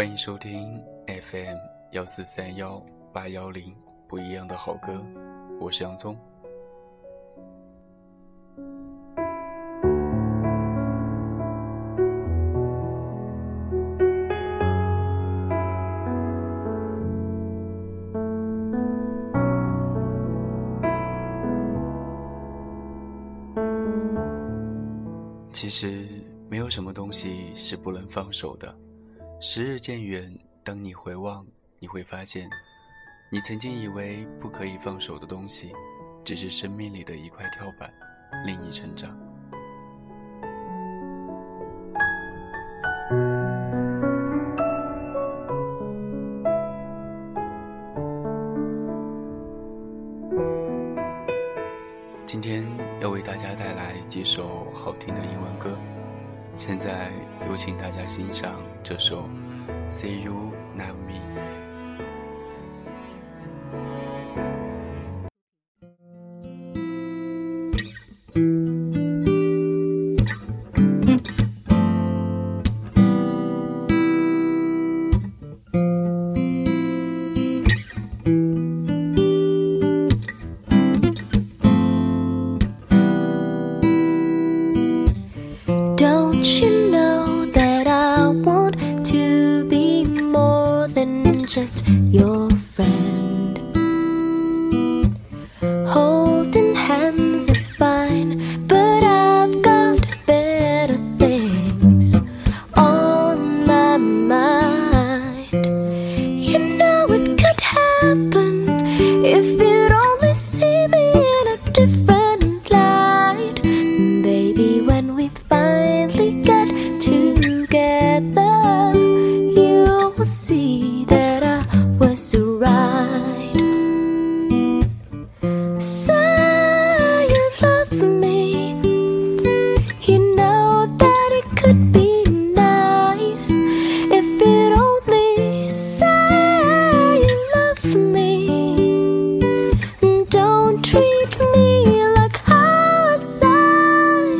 欢迎收听 FM 幺四三幺八幺零不一样的好歌，我是杨宗。其实没有什么东西是不能放手的。时日渐远，当你回望，你会发现，你曾经以为不可以放手的东西，只是生命里的一块跳板，令你成长。今天要为大家带来几首好听的英文歌，现在有请大家欣赏这首《See You Love Me》。Just your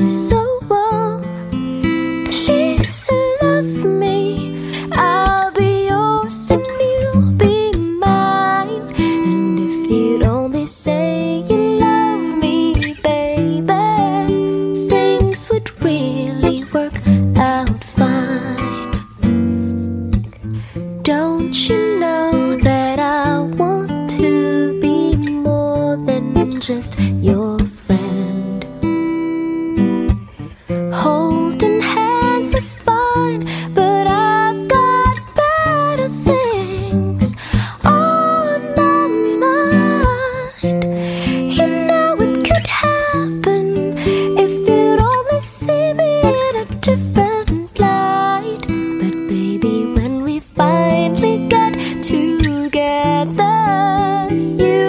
so. You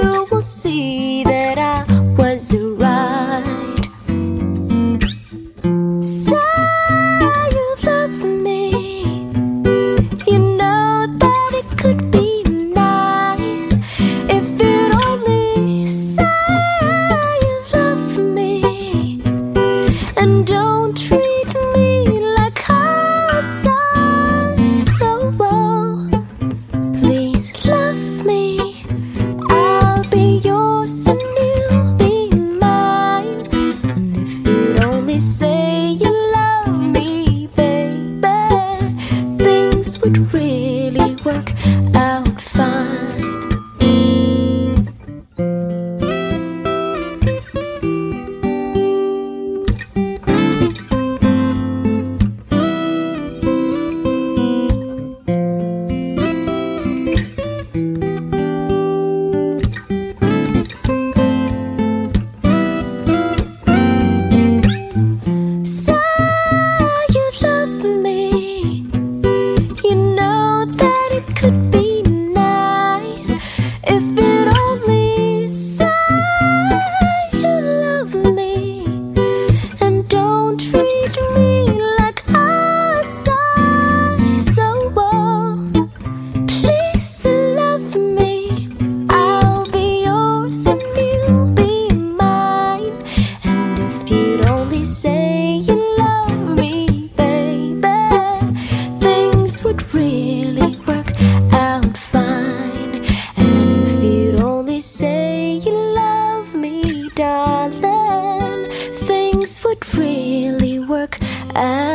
this would really work. out.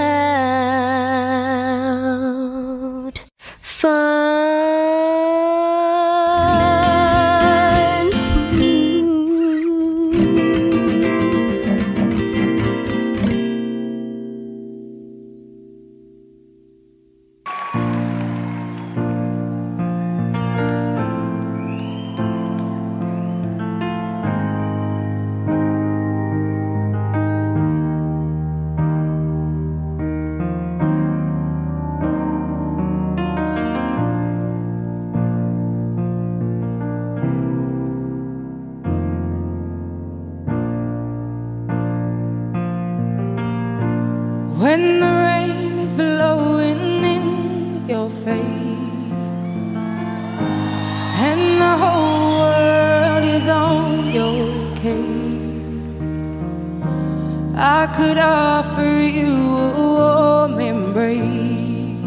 I could offer you a warm embrace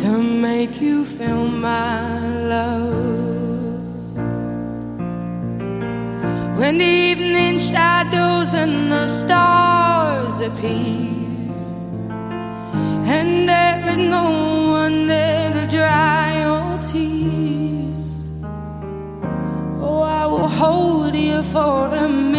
to make you feel my love. When the evening shadows and the stars appear, and there is no one there to dry your tears. Oh, I will hold you for a million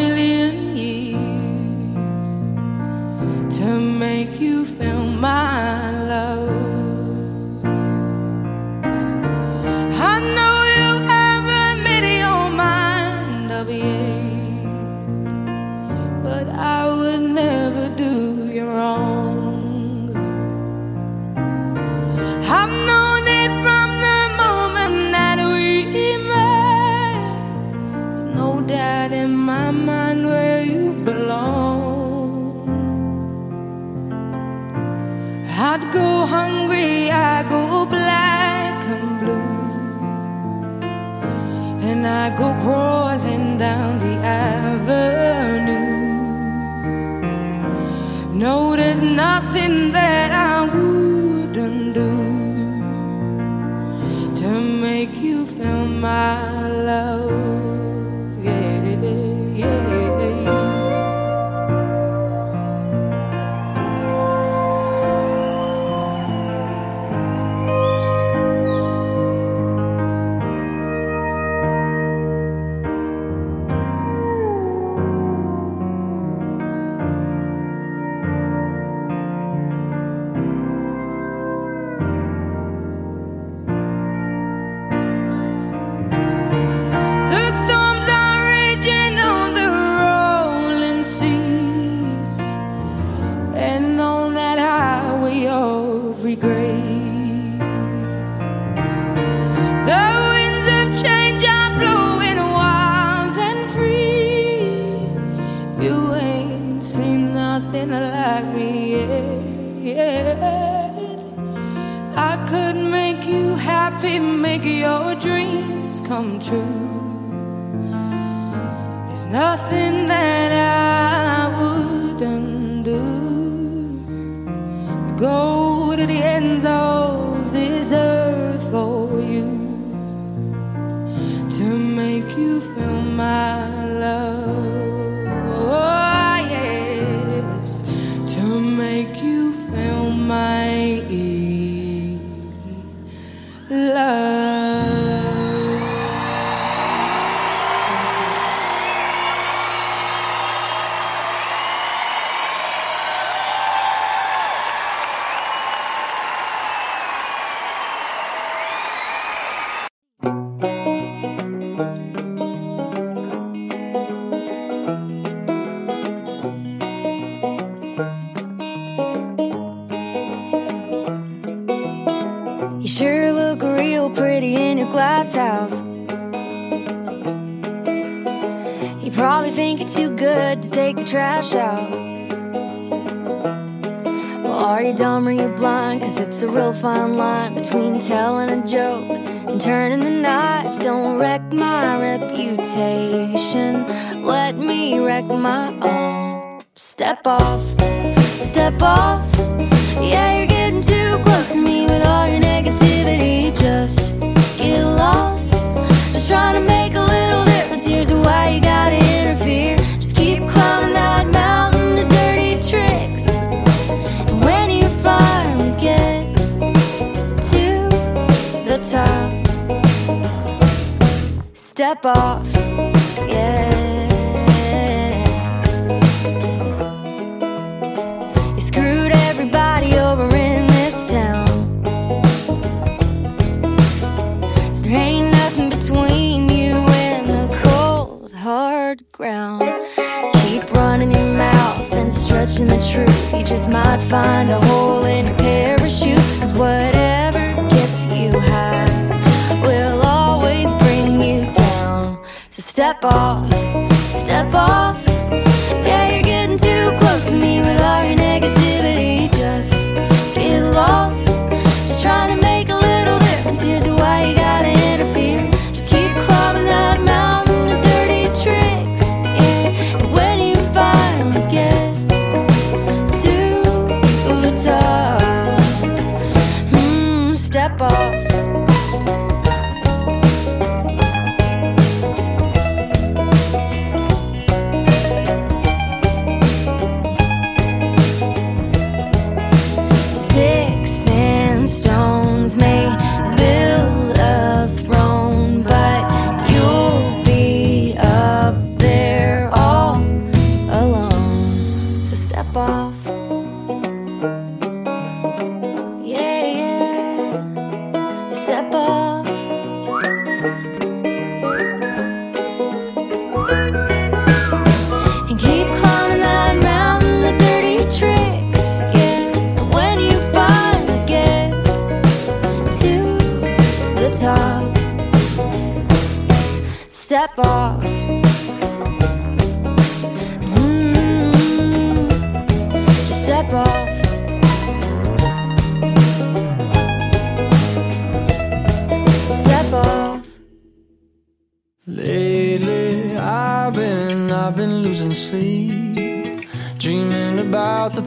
to make you feel my are you dumb or you blind? Cause it's a real fine line between telling a joke and turning the knife. Don't wreck my reputation. Let me wreck my own. Step off, step off. Yeah, you're getting too close to me with all your negativity. Just get lost. Off. Yeah. You screwed everybody over in this town. There ain't nothing between you and the cold, hard ground. Keep running your mouth and stretching the truth. You just might find a hole in your step off,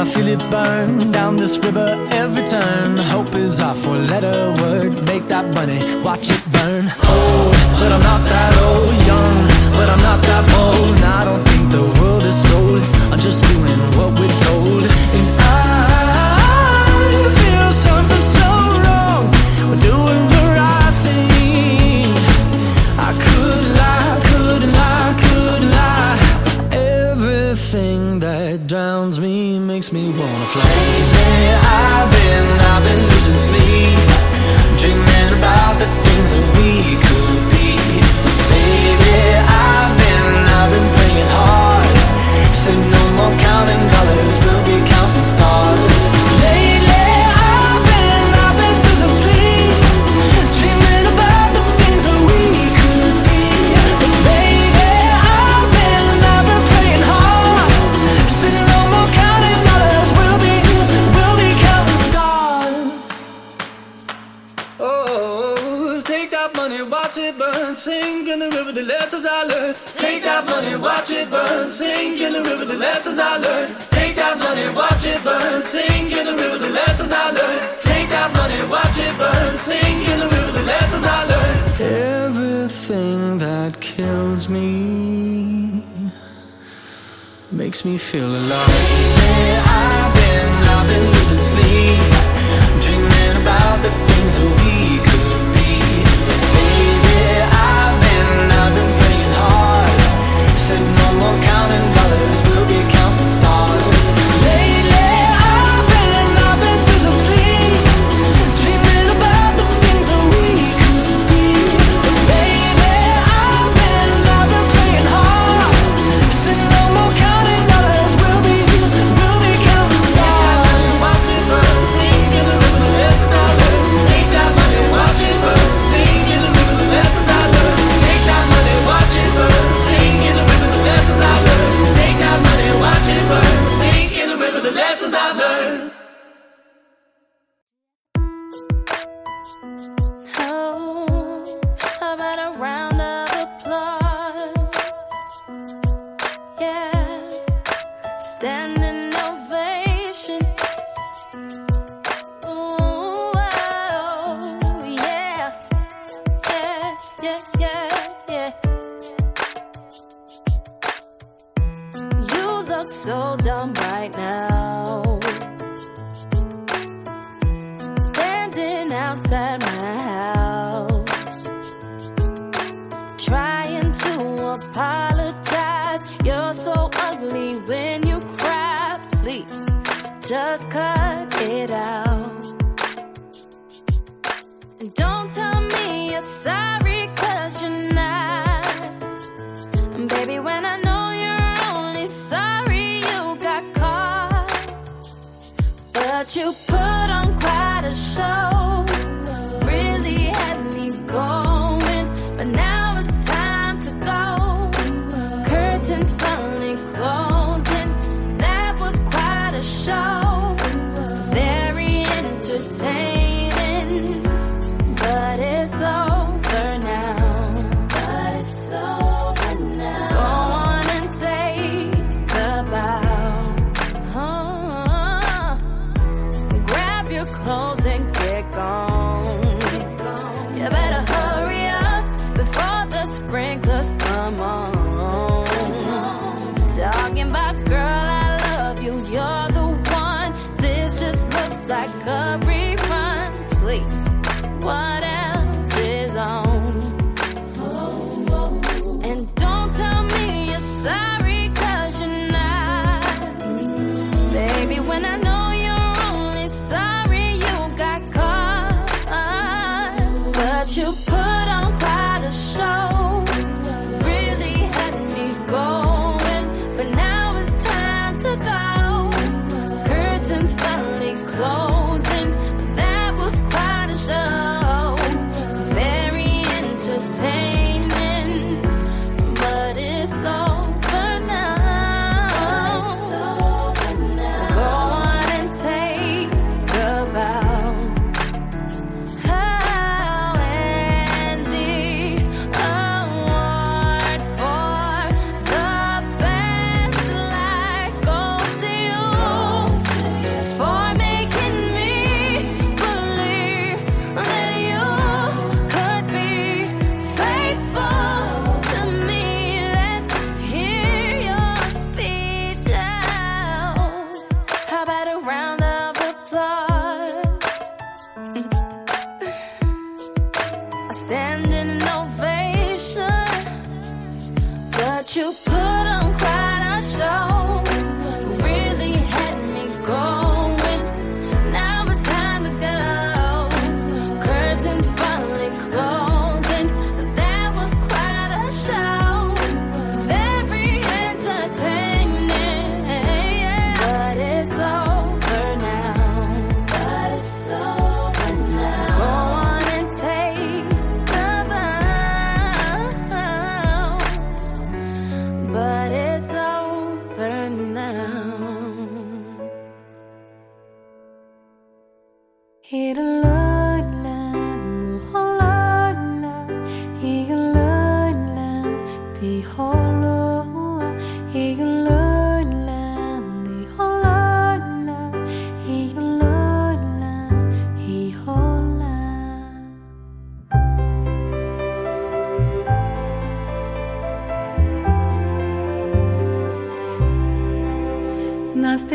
I feel it burn down this river every turn. Hope is our four letter word. Make that money, watch it burn. Old, but I'm not that old. Young, but I'm not that bold. I don't think the world is sold. I'm just doing what we're told. In flame makes me feel alive. Where I've been, I've been losing sleep. so dumb right now. Standing outside my house, trying to apologize. You're so ugly when you cry. Please just cut it out. You put on quite a show.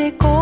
de